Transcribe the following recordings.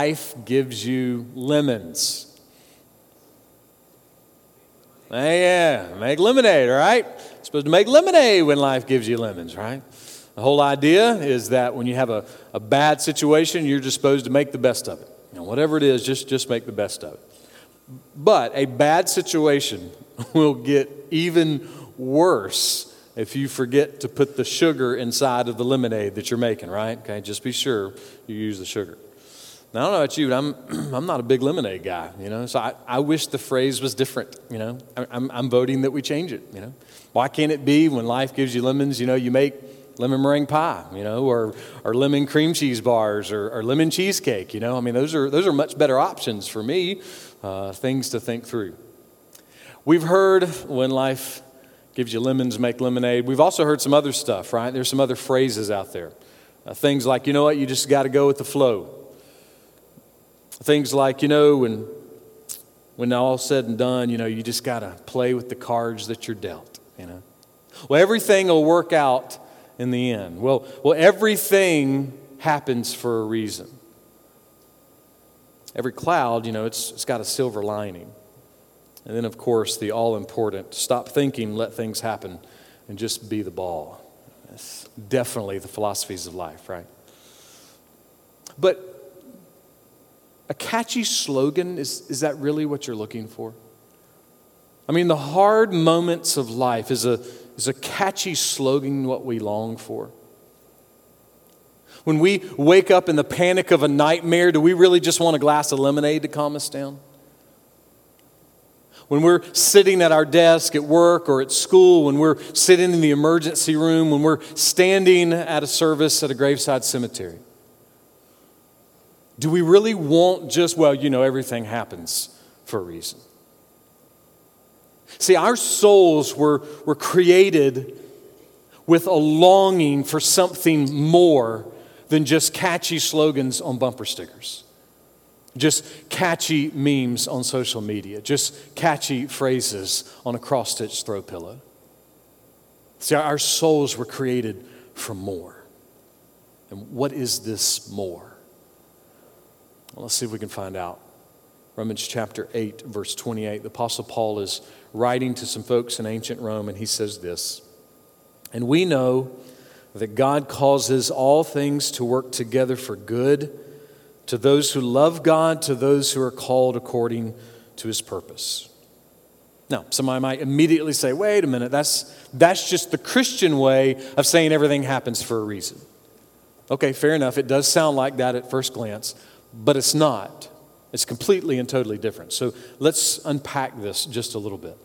life gives you lemons? Yeah, make lemonade, right? You're supposed to make lemonade when life gives you lemons, right? The whole idea is that when you have a, a bad situation, you're just supposed to make the best of it. You know, whatever it is, just, just make the best of it. But a bad situation will get even worse if you forget to put the sugar inside of the lemonade that you're making, right? Okay, just be sure you use the sugar. Now, I don't know about you, but I'm, I'm not a big lemonade guy, you know, so I, I wish the phrase was different, you know. I'm, I'm voting that we change it, you know. Why can't it be when life gives you lemons, you know, you make lemon meringue pie, you know, or, or lemon cream cheese bars or, or lemon cheesecake, you know. I mean, those are, those are much better options for me, uh, things to think through. We've heard when life gives you lemons, make lemonade. We've also heard some other stuff, right? There's some other phrases out there. Uh, things like, you know what, you just got to go with the flow. Things like, you know, when, when all's said and done, you know, you just got to play with the cards that you're dealt, you know. Well, everything will work out in the end. Well, well everything happens for a reason. Every cloud, you know, it's, it's got a silver lining. And then, of course, the all important stop thinking, let things happen, and just be the ball. That's definitely the philosophies of life, right? But a catchy slogan, is, is that really what you're looking for? I mean, the hard moments of life, is a, is a catchy slogan what we long for? When we wake up in the panic of a nightmare, do we really just want a glass of lemonade to calm us down? when we're sitting at our desk at work or at school, when we're sitting in the emergency room, when we're standing at a service at a graveside cemetery? Do we really want just, well, you know, everything happens for a reason? See, our souls were, were created with a longing for something more than just catchy slogans on bumper stickers just catchy memes on social media, just catchy phrases on a cross stitch throw pillow. See, our souls were created for more. And what is this more? Well, let's see if we can find out. Romans chapter 8, verse 28. The Apostle Paul is writing to some folks in ancient Rome, and he says this And we know that God causes all things to work together for good to those who love God, to those who are called according to his purpose. Now, somebody might immediately say, wait a minute, that's, that's just the Christian way of saying everything happens for a reason. Okay, fair enough. It does sound like that at first glance, but it's not. It's completely and totally different. So let's unpack this just a little bit.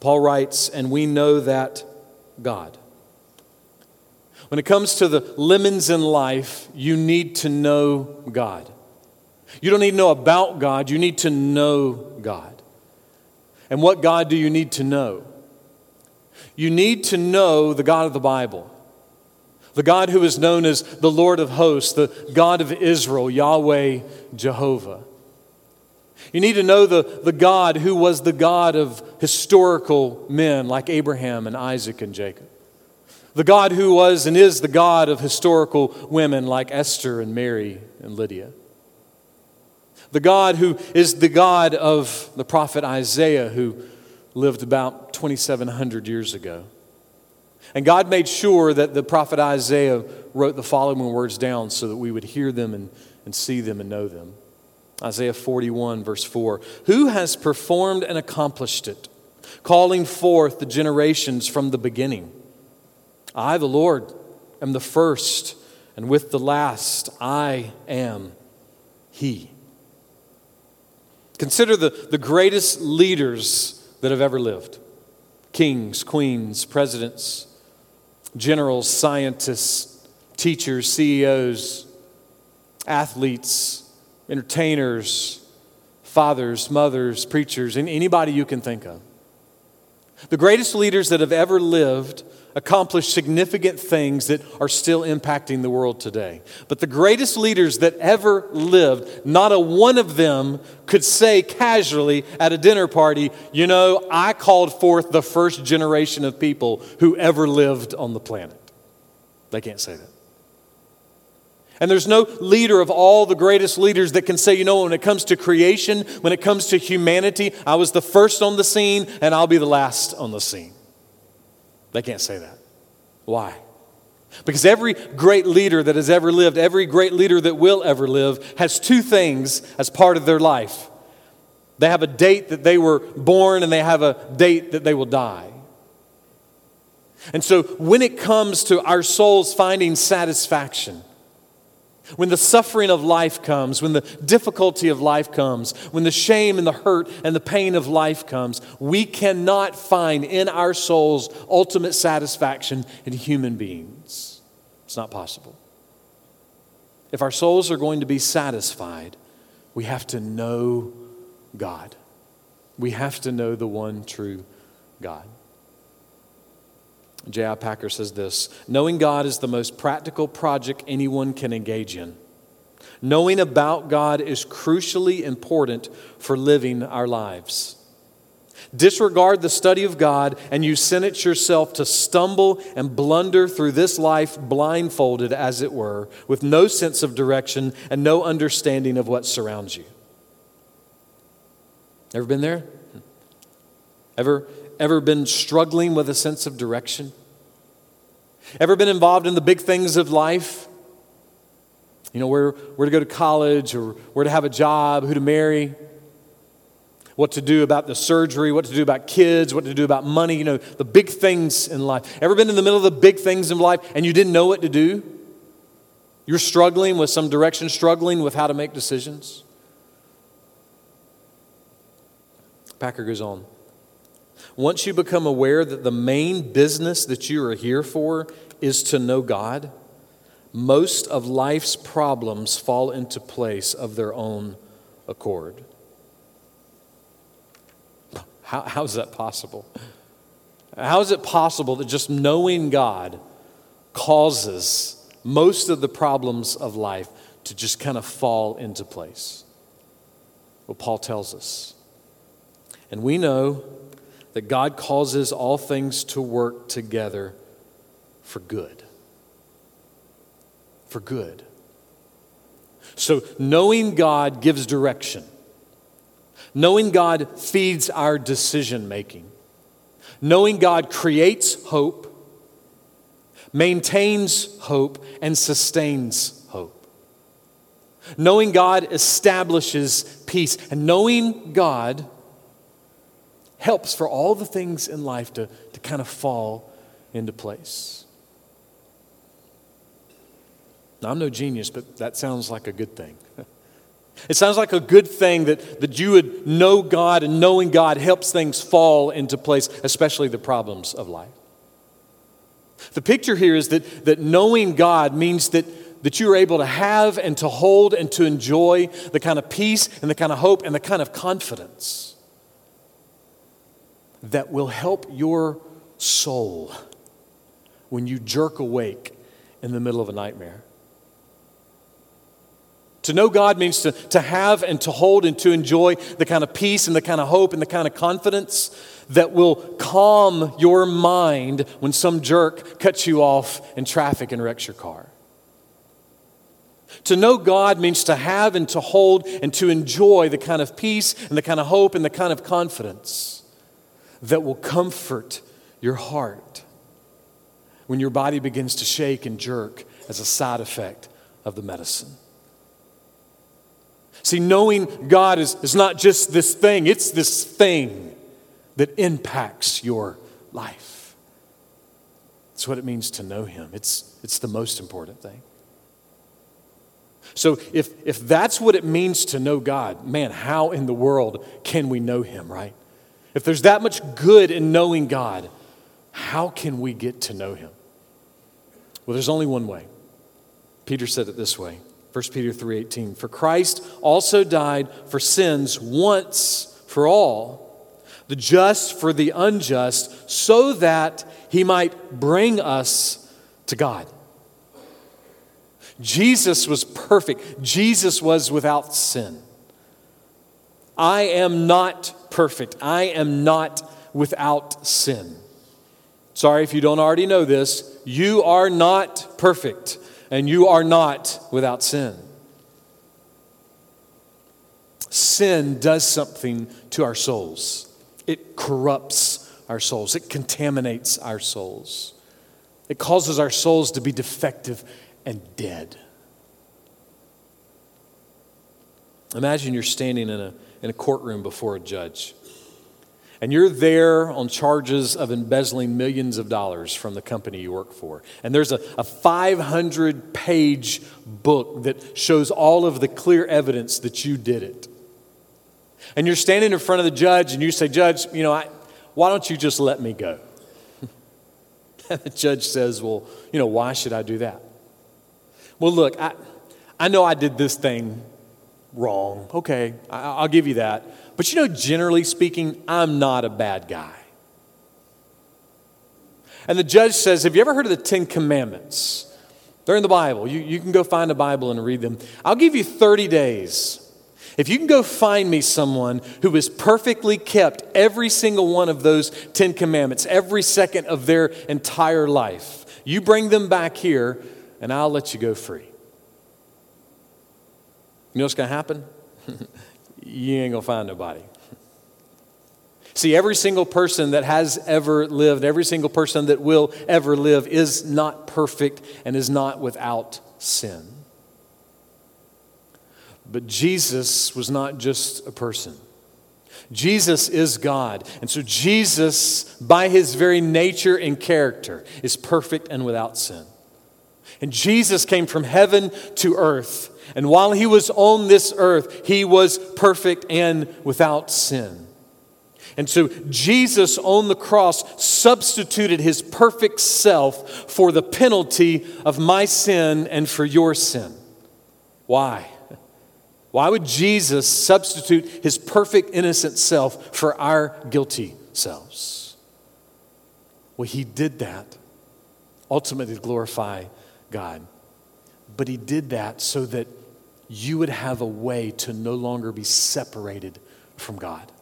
Paul writes, and we know that God. When it comes to the lemons in life, you need to know God. You don't need to know about God, you need to know God. And what God do you need to know? You need to know the God of the Bible, the God who is known as the Lord of hosts, the God of Israel, Yahweh Jehovah. You need to know the, the God who was the God of historical men like Abraham and Isaac and Jacob. The God who was and is the God of historical women like Esther and Mary and Lydia. The God who is the God of the prophet Isaiah, who lived about 2,700 years ago. And God made sure that the prophet Isaiah wrote the following words down so that we would hear them and, and see them and know them. Isaiah 41, verse 4 Who has performed and accomplished it, calling forth the generations from the beginning? I, the Lord, am the first, and with the last, I am He. Consider the, the greatest leaders that have ever lived kings, queens, presidents, generals, scientists, teachers, CEOs, athletes, entertainers, fathers, mothers, preachers, and anybody you can think of. The greatest leaders that have ever lived accomplished significant things that are still impacting the world today. But the greatest leaders that ever lived, not a one of them could say casually at a dinner party, you know, I called forth the first generation of people who ever lived on the planet. They can't say that. And there's no leader of all the greatest leaders that can say, you know, when it comes to creation, when it comes to humanity, I was the first on the scene and I'll be the last on the scene. They can't say that. Why? Because every great leader that has ever lived, every great leader that will ever live, has two things as part of their life they have a date that they were born, and they have a date that they will die. And so, when it comes to our souls finding satisfaction, when the suffering of life comes, when the difficulty of life comes, when the shame and the hurt and the pain of life comes, we cannot find in our souls ultimate satisfaction in human beings. It's not possible. If our souls are going to be satisfied, we have to know God. We have to know the one true God. J.I. Packer says this Knowing God is the most practical project anyone can engage in. Knowing about God is crucially important for living our lives. Disregard the study of God, and you sentence yourself to stumble and blunder through this life blindfolded, as it were, with no sense of direction and no understanding of what surrounds you. Ever been there? Ever Ever been struggling with a sense of direction? Ever been involved in the big things of life? You know, where, where to go to college or where to have a job, who to marry, what to do about the surgery, what to do about kids, what to do about money, you know, the big things in life. Ever been in the middle of the big things in life and you didn't know what to do? You're struggling with some direction, struggling with how to make decisions? Packer goes on. Once you become aware that the main business that you are here for is to know God, most of life's problems fall into place of their own accord. How, how is that possible? How is it possible that just knowing God causes most of the problems of life to just kind of fall into place? Well, Paul tells us. And we know that God causes all things to work together for good. For good. So, knowing God gives direction. Knowing God feeds our decision making. Knowing God creates hope, maintains hope, and sustains hope. Knowing God establishes peace. And knowing God helps for all the things in life to, to kind of fall into place. Now, I'm no genius, but that sounds like a good thing. It sounds like a good thing that, that you would know God and knowing God helps things fall into place, especially the problems of life. The picture here is that, that knowing God means that, that you are able to have and to hold and to enjoy the kind of peace and the kind of hope and the kind of confidence that will help your soul when you jerk awake in the middle of a nightmare. To know God means to, to have and to hold and to enjoy the kind of peace and the kind of hope and the kind of confidence that will calm your mind when some jerk cuts you off in traffic and wrecks your car. To know God means to have and to hold and to enjoy the kind of peace and the kind of hope and the kind of confidence that will comfort your heart when your body begins to shake and jerk as a side effect of the medicine. See, knowing God is, is not just this thing, it's this thing that impacts your life. That's what it means to know Him. It's, it's the most important thing. So, if, if that's what it means to know God, man, how in the world can we know Him, right? If there's that much good in knowing God, how can we get to know Him? Well, there's only one way. Peter said it this way 1 Peter 3:18 For Christ also died for sins once for all, the just for the unjust, so that he might bring us to God. Jesus was perfect. Jesus was without sin. I am not perfect. I am not without sin. Sorry if you don't already know this. You are not perfect. and you are not without sin. Sin does something to our souls. It corrupts our souls, it contaminates our souls, it causes our souls to be defective and dead. Imagine you're standing in a, in a courtroom before a judge, and you're there on charges of embezzling millions of dollars from the company you work for. And there's a, a 500 page book that shows all of the clear evidence that you did it. And you're standing in front of the judge, and you say, Judge, you know, I, why don't you just let me go? and the judge says, Well, you know, why should I do that? Well, look, I, I know I did this thing wrong. Okay, I, will give you that. But you know, generally speaking, I'm not a bad guy. And the judge says, Have you ever heard of the Ten Commandments? They're in the Bible. You, you can go find a Bible and read them. I'll give you 30 days if you can go find me someone who has perfectly kept every single one of those Ten Commandments, every second of their entire life, you bring them back here and I'll let you go free. You know what's going to happen? you ain't going to find nobody. See, every single person that has ever lived, every single person that will ever live is not perfect and is not without sin. But Jesus was not just a person. Jesus is God. And so, Jesus, by his very nature and character, is perfect and without sin. And Jesus came from heaven to earth. And while he was on this earth, he was perfect and without sin. And so, Jesus on the cross substituted his perfect self for the penalty of my sin and for your sin. Why? Why would Jesus substitute his perfect, innocent self for our guilty selves? Well, he did that ultimately to glorify God. But he did that so that you would have a way to no longer be separated from God.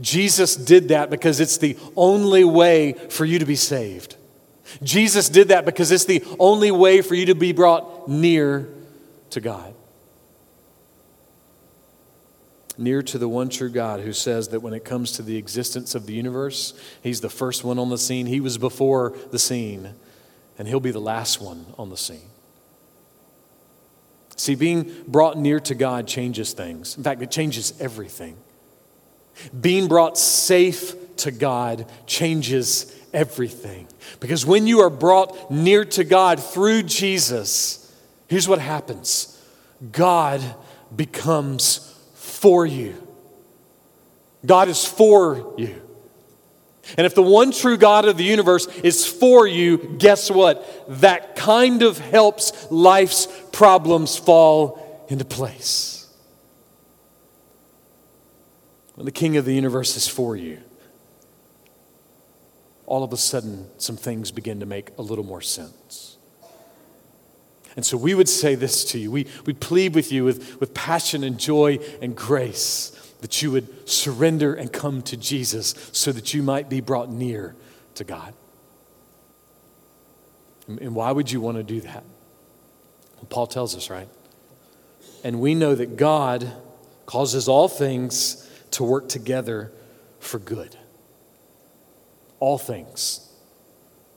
Jesus did that because it's the only way for you to be saved. Jesus did that because it's the only way for you to be brought near to God near to the one true God who says that when it comes to the existence of the universe, He's the first one on the scene. He was before the scene, and He'll be the last one on the scene. See, being brought near to God changes things. In fact, it changes everything. Being brought safe to God changes everything. Because when you are brought near to God through Jesus, here's what happens God becomes for you. God is for you. And if the one true God of the universe is for you, guess what? That kind of helps life's problems fall into place. When the King of the universe is for you, all of a sudden some things begin to make a little more sense. And so we would say this to you. We, we plead with you with, with passion and joy and grace that you would surrender and come to Jesus so that you might be brought near to God. And, why would you want to do that? Well, Paul tells us, right? And we know that God causes all things to work together for good. All things.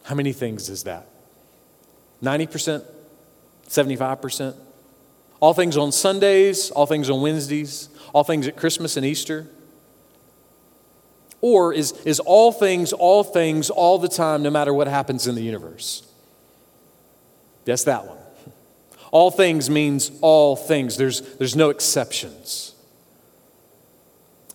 How many things is that? 90%? 75%. All things on Sundays, all things on Wednesdays, all things at Christmas and Easter. Or is, is all things, all things, all the time, no matter what happens in the universe? Yes, that one. All things means all things, there's, there's no exceptions.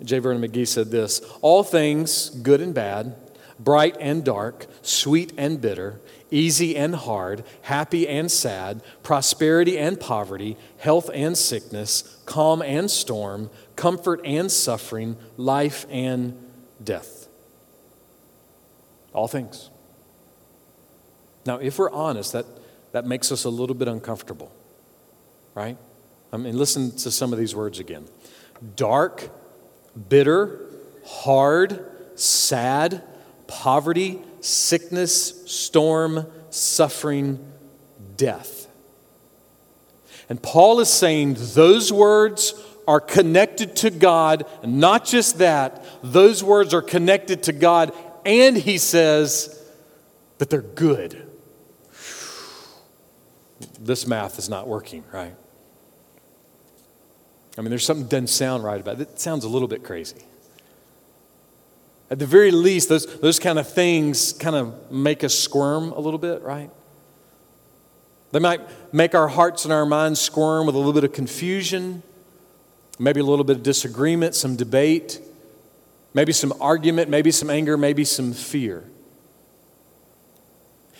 J. Vernon McGee said this All things, good and bad, bright and dark, sweet and bitter, easy and hard, happy and sad, prosperity and poverty, health and sickness, calm and storm, comfort and suffering, life and death. All things. Now, if we're honest, that, that makes us a little bit uncomfortable, right? I mean, listen to some of these words again dark, bitter, hard, sad, poverty, sickness, storm, suffering, death. And Paul is saying those words are connected to God, and not just that, those words are connected to God, and he says that they're good. This math is not working, right? I mean, there's something doesn't sound right about it. It sounds a little bit crazy. At the very least, those, those kind of things kind of make us squirm a little bit, right? They might make our hearts and our minds squirm with a little bit of confusion, maybe a little bit of disagreement, some debate, maybe some argument, maybe some anger, maybe some fear.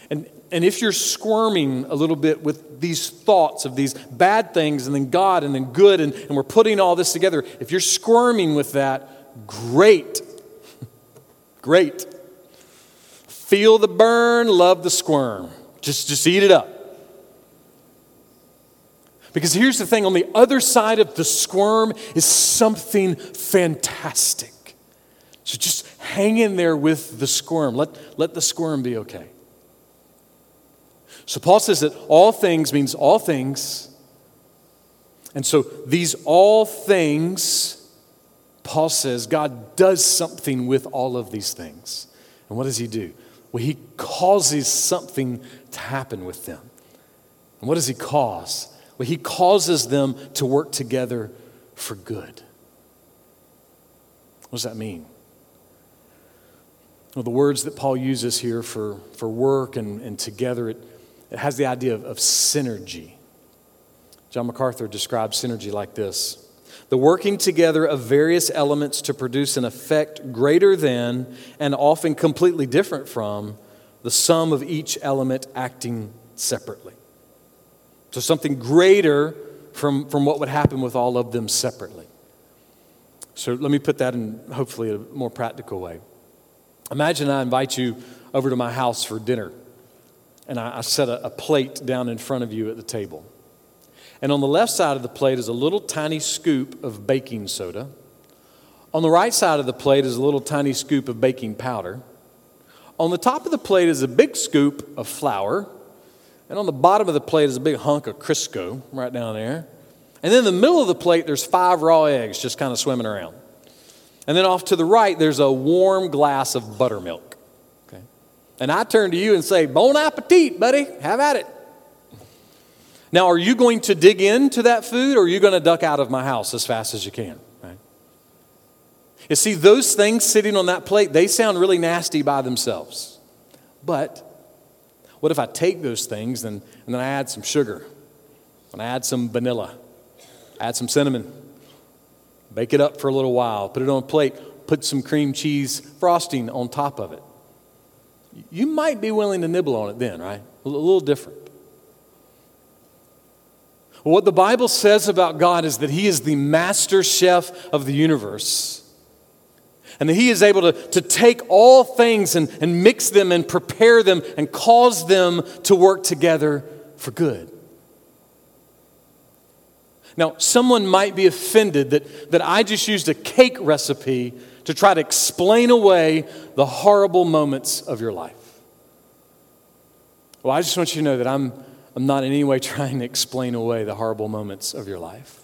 And, and if you're squirming a little bit with these thoughts of these bad things and then God and then good, and, and we're putting all this together, if you're squirming with that, great. Great. Feel the burn, love the squirm. Just, just eat it up. Because here's the thing on the other side of the squirm is something fantastic. So just hang in there with the squirm. Let, let the squirm be okay. So Paul says that all things means all things. And so these all things, Paul says, God does something with all of these things. And what does he do? Well, he causes something to happen with them. And what does he cause? Well, he causes them to work together for good. What does that mean? Well, the words that Paul uses here for, for work and, and together, it, it has the idea of, of synergy. John MacArthur describes synergy like this the working together of various elements to produce an effect greater than and often completely different from the sum of each element acting separately. So, something greater from, from what would happen with all of them separately. So, let me put that in hopefully a more practical way. Imagine I invite you over to my house for dinner, and I, I set a, a plate down in front of you at the table. And on the left side of the plate is a little tiny scoop of baking soda. On the right side of the plate is a little tiny scoop of baking powder. On the top of the plate is a big scoop of flour. And on the bottom of the plate is a big hunk of Crisco right down there. And then in the middle of the plate, there's five raw eggs just kind of swimming around. And then off to the right, there's a warm glass of buttermilk. Okay? And I turn to you and say, Bon appetit, buddy. Have at it. Now, are you going to dig into that food or are you going to duck out of my house as fast as you can? Right? You see, those things sitting on that plate, they sound really nasty by themselves. But what if I take those things and, and then I add some sugar, and I add some vanilla, add some cinnamon, Bake it up for a little while, put it on a plate, put some cream cheese frosting on top of it. You might be willing to nibble on it then, right? A little different. What the Bible says about God is that He is the master chef of the universe. And that He is able to, to take all things and, and mix them and prepare them and cause them to work together for good. Now, someone might be offended that, that I just used a cake recipe to try to explain away the horrible moments of your life. Well, I just want you to know that I'm, I'm not in any way trying to explain away the horrible moments of your life.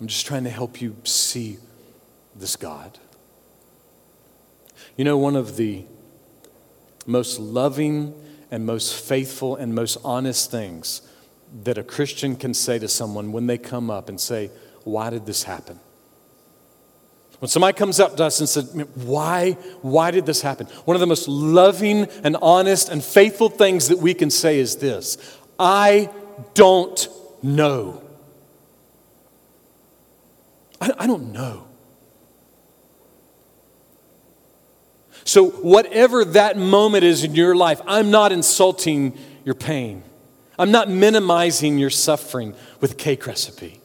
I'm just trying to help you see this God. You know, one of the most loving and most faithful and most honest things that a Christian can say to someone when they come up and say, Why did this happen? When somebody comes up to us and says, Why, why did this happen? One of the most loving and honest and faithful things that we can say is this I don't know. I, I don't know. So, whatever that moment is in your life, I'm not insulting your pain. I'm not minimizing your suffering with cake recipe.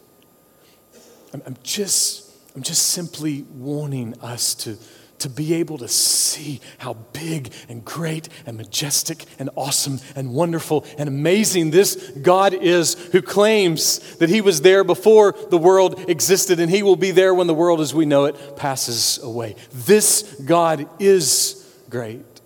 I'm, I'm just, I'm just simply warning us to, to be able to see how big and great and majestic and awesome and wonderful and amazing this God is who claims that He was there before the world existed and He will be there when the world as we know it passes away. This God is great.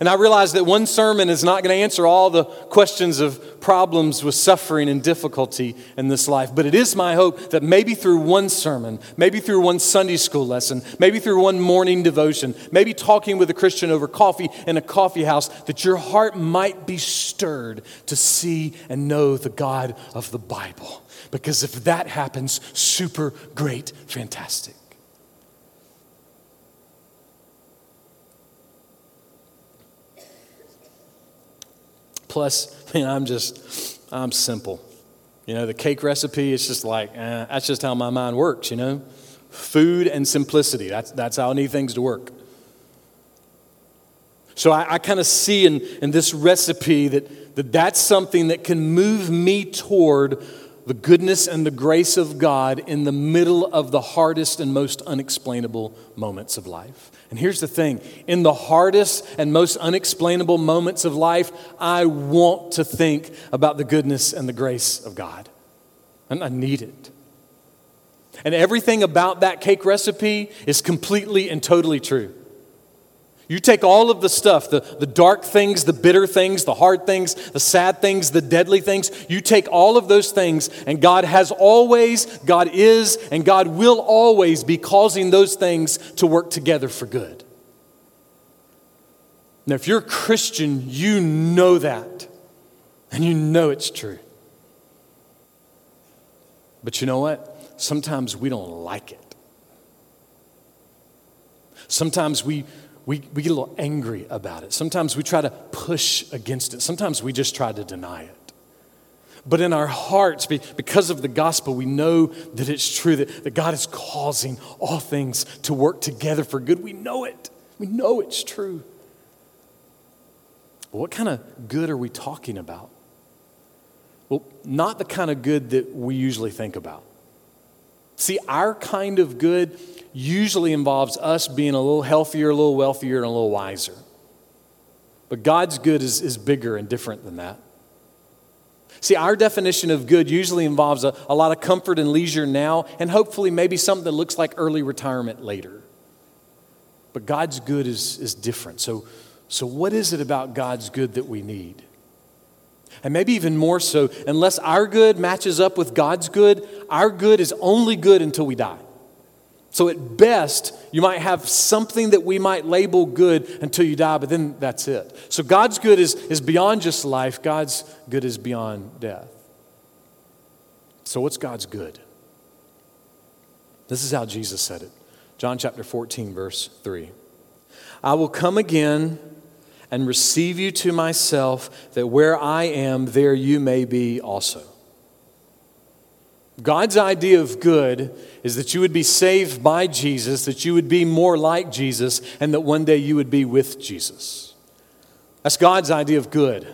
And I realize that one sermon is not going to answer all the questions of problems with suffering and difficulty in this life. But it is my hope that maybe through one sermon, maybe through one Sunday school lesson, maybe through one morning devotion, maybe talking with a Christian over coffee in a coffee house, that your heart might be stirred to see and know the God of the Bible. Because if that happens, super great, fantastic. Plus, man, I'm just, I'm simple. You know, the cake recipe is just like, eh, that's just how my mind works, you know? Food and simplicity, that's, that's how I need things to work. So I, I kind of see in, in this recipe that, that that's something that can move me toward the goodness and the grace of God in the middle of the hardest and most unexplainable moments of life. And here's the thing in the hardest and most unexplainable moments of life, I want to think about the goodness and the grace of God. And I need it. And everything about that cake recipe is completely and totally true. You take all of the stuff, the, the dark things, the bitter things, the hard things, the sad things, the deadly things, you take all of those things, and God has always, God is, and God will always be causing those things to work together for good. Now, if you're a Christian, you know that, and you know it's true. But you know what? Sometimes we don't like it. Sometimes we, we, we get a little angry about it. Sometimes we try to push against it. Sometimes we just try to deny it. But in our hearts, because of the gospel, we know that it's true, that, that God is causing all things to work together for good. We know it. We know it's true. But what kind of good are we talking about? Well, not the kind of good that we usually think about. See, our kind of good usually involves us being a little healthier, a little wealthier, and a little wiser. But God's good is, is bigger and different than that. See, our definition of good usually involves a, a lot of comfort and leisure now, and hopefully maybe something that looks like early retirement later. But God's good is, is different. So, so, what is it about God's good that we need? And maybe even more so, unless our good matches up with God's good, our good is only good until we die. So, at best, you might have something that we might label good until you die, but then that's it. So, God's good is, is beyond just life, God's good is beyond death. So, what's God's good? This is how Jesus said it John chapter 14, verse 3. I will come again and receive you to myself, that where I am, there you may be also. God's idea of good is that you would be saved by Jesus, that you would be more like Jesus, and that one day you would be with Jesus. That's God's idea of good.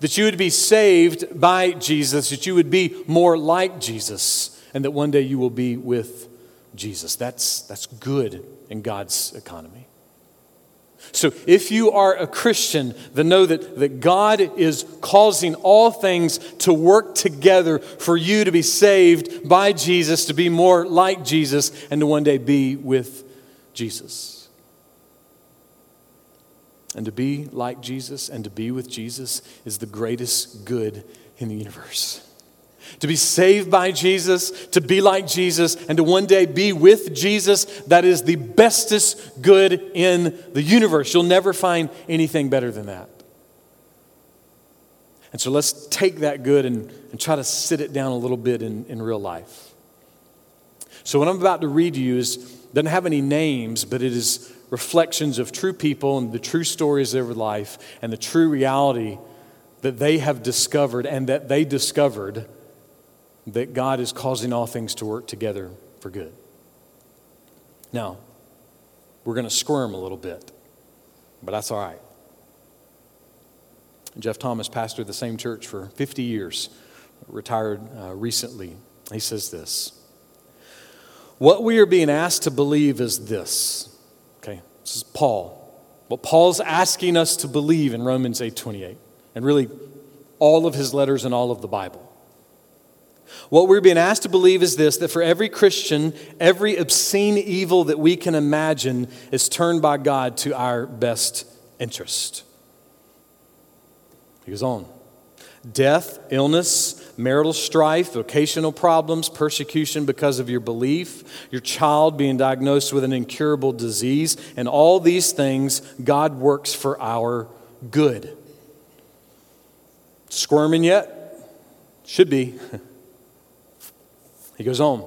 That you would be saved by Jesus, that you would be more like Jesus, and that one day you will be with Jesus. That's, that's good in God's economy. So, if you are a Christian, then know that, that God is causing all things to work together for you to be saved by Jesus, to be more like Jesus, and to one day be with Jesus. And to be like Jesus and to be with Jesus is the greatest good in the universe to be saved by Jesus, to be like Jesus, and to one day be with Jesus, that is the bestest good in the universe. You'll never find anything better than that. And so let's take that good and, and try to sit it down a little bit in, in real life. So what I'm about to read to you is doesn't have any names, but it is reflections of true people and the true stories of their life and the true reality that they have discovered and that they discovered that God is causing all things to work together for good. Now, we're going to squirm a little bit, but that's all right. Geoff Thomas pastored the same church for 50 years, retired uh, recently. He says this What we are being asked to believe is this. Okay, this is Paul. What Paul's asking us to believe in Romans 8 28, and really all of his letters and all of the Bible. What we're being asked to believe is this that for every Christian, every obscene evil that we can imagine is turned by God to our best interest. He goes on death, illness, marital strife, vocational problems, persecution because of your belief, your child being diagnosed with an incurable disease, and all these things God works for our good. Squirming yet? Should be. he goes on.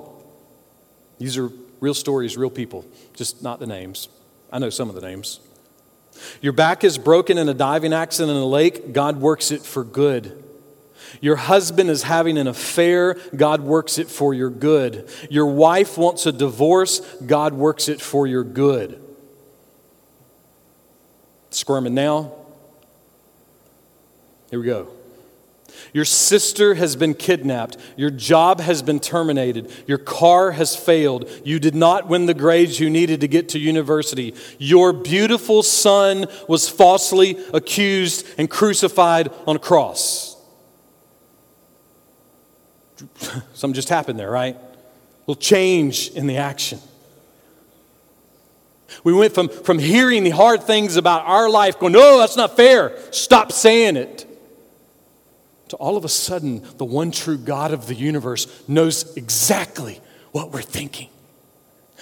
These are real stories, real people, just not the names. I know some of the names. Your back is broken in a diving accident in a lake, God works it for good. Your husband is having an affair, God works it for your good. Your wife wants a divorce, God works it for your good. Squirming now? Here we go. Your sister has been kidnapped. Your job has been terminated. Your car has failed. You did not win the grades you needed to get to university. Your beautiful son was falsely accused and crucified on a cross. Something just happened there, right? A little change in the action. We went from, from hearing the hard things about our life, going, no, that's not fair. Stop saying it to all of a sudden, the one true God of the universe knows exactly what we're thinking,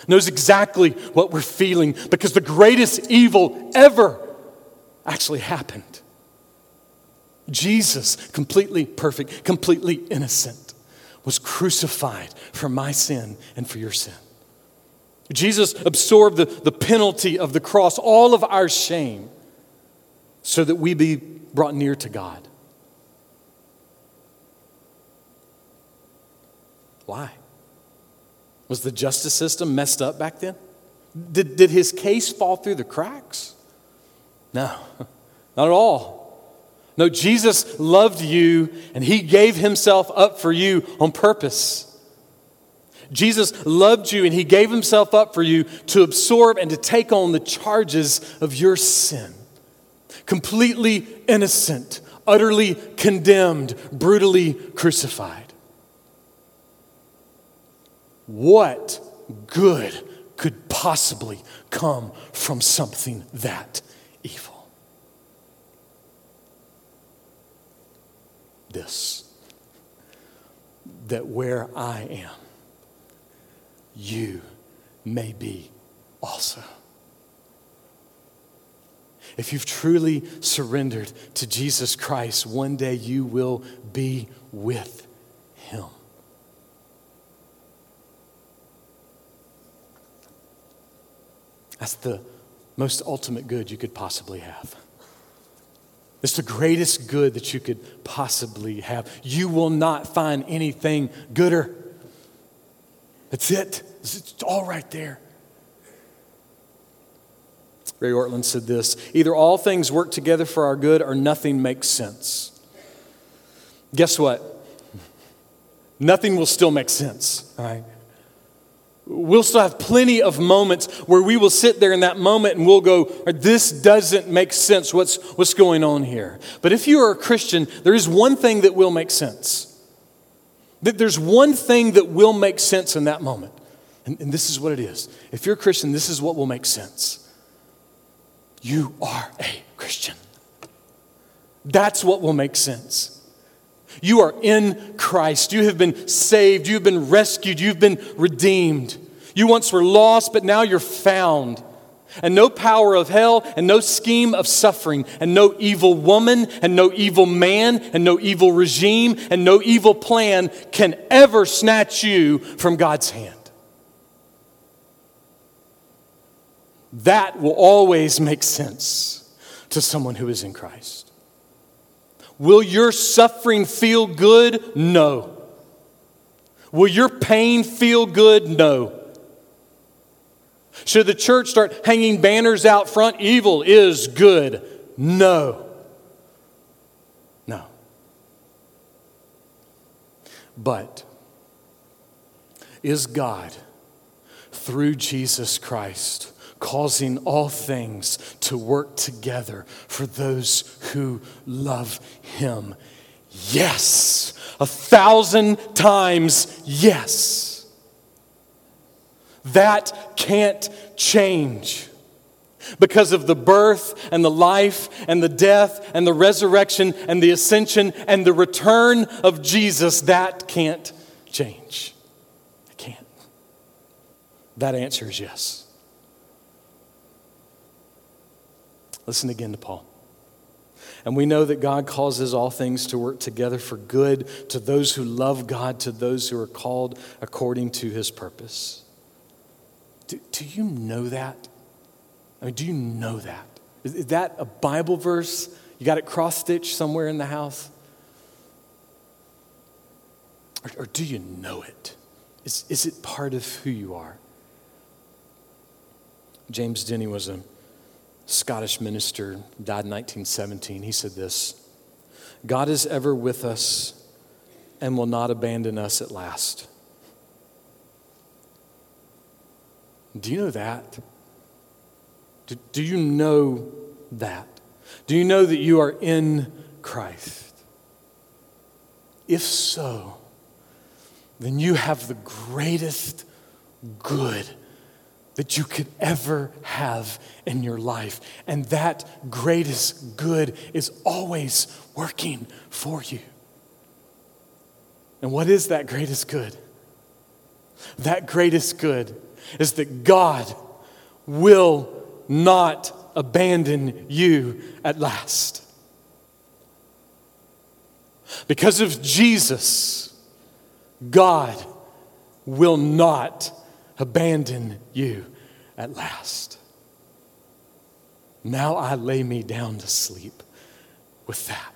knows exactly what we're feeling, because the greatest evil ever actually happened. Jesus, completely perfect, completely innocent, was crucified for my sin and for your sin. Jesus absorbed the, the penalty of the cross, all of our shame, so that we be brought near to God. Why? Was the justice system messed up back then? Did, did his case fall through the cracks? No, not at all. No, Jesus loved you and he gave himself up for you on purpose. Jesus loved you and he gave himself up for you to absorb and to take on the charges of your sin. Completely innocent, utterly condemned, brutally crucified. What good could possibly come from something that evil? This that where I am, you may be also. If you've truly surrendered to Jesus Christ, one day you will be with Him. That's the most ultimate good you could possibly have. It's the greatest good that you could possibly have. You will not find anything gooder. That's it. It's all right there. Ray Ortlund said this either all things work together for our good or nothing makes sense. Guess what? Nothing will still make sense, all right? We'll still have plenty of moments where we will sit there in that moment and we'll go, This doesn't make sense. What's, what's going on here? But if you are a Christian, there is one thing that will make sense. That there's one thing that will make sense in that moment. And, and this is what it is. If you're a Christian, this is what will make sense. You are a Christian. That's what will make sense. You are in Christ. You have been saved. You've been rescued. You've been redeemed. You once were lost, but now you're found. And no power of hell, and no scheme of suffering, and no evil woman, and no evil man, and no evil regime, and no evil plan can ever snatch you from God's hand. That will always make sense to someone who is in Christ. Will your suffering feel good? No. Will your pain feel good? No. Should the church start hanging banners out front? Evil is good. No. No. But is God, through Jesus Christ, causing all things to work together for those who love him. Yes, a thousand times yes. That can't change. Because of the birth and the life and the death and the resurrection and the ascension and the return of Jesus, that can't change. It can't. That answer is yes. Listen again to Paul. And we know that God causes all things to work together for good to those who love God, to those who are called according to his purpose. Do, do you know that? I mean, do you know that? Is, is that a Bible verse? You got it cross stitched somewhere in the house? Or, or do you know it? Is, is it part of who you are? James Denney was a Scottish minister, died in 1917. He said this God is ever with us and will not abandon us at last. Do you know that? Do, do you know that? Do you know that you are in Christ? If so, then you have the greatest good that you could ever have in your life. And that greatest good is always working for you. And what is that greatest good? That greatest good is that God will not abandon you at last. Because of Jesus, God will not abandon you at last. Now I lay me down to sleep with that.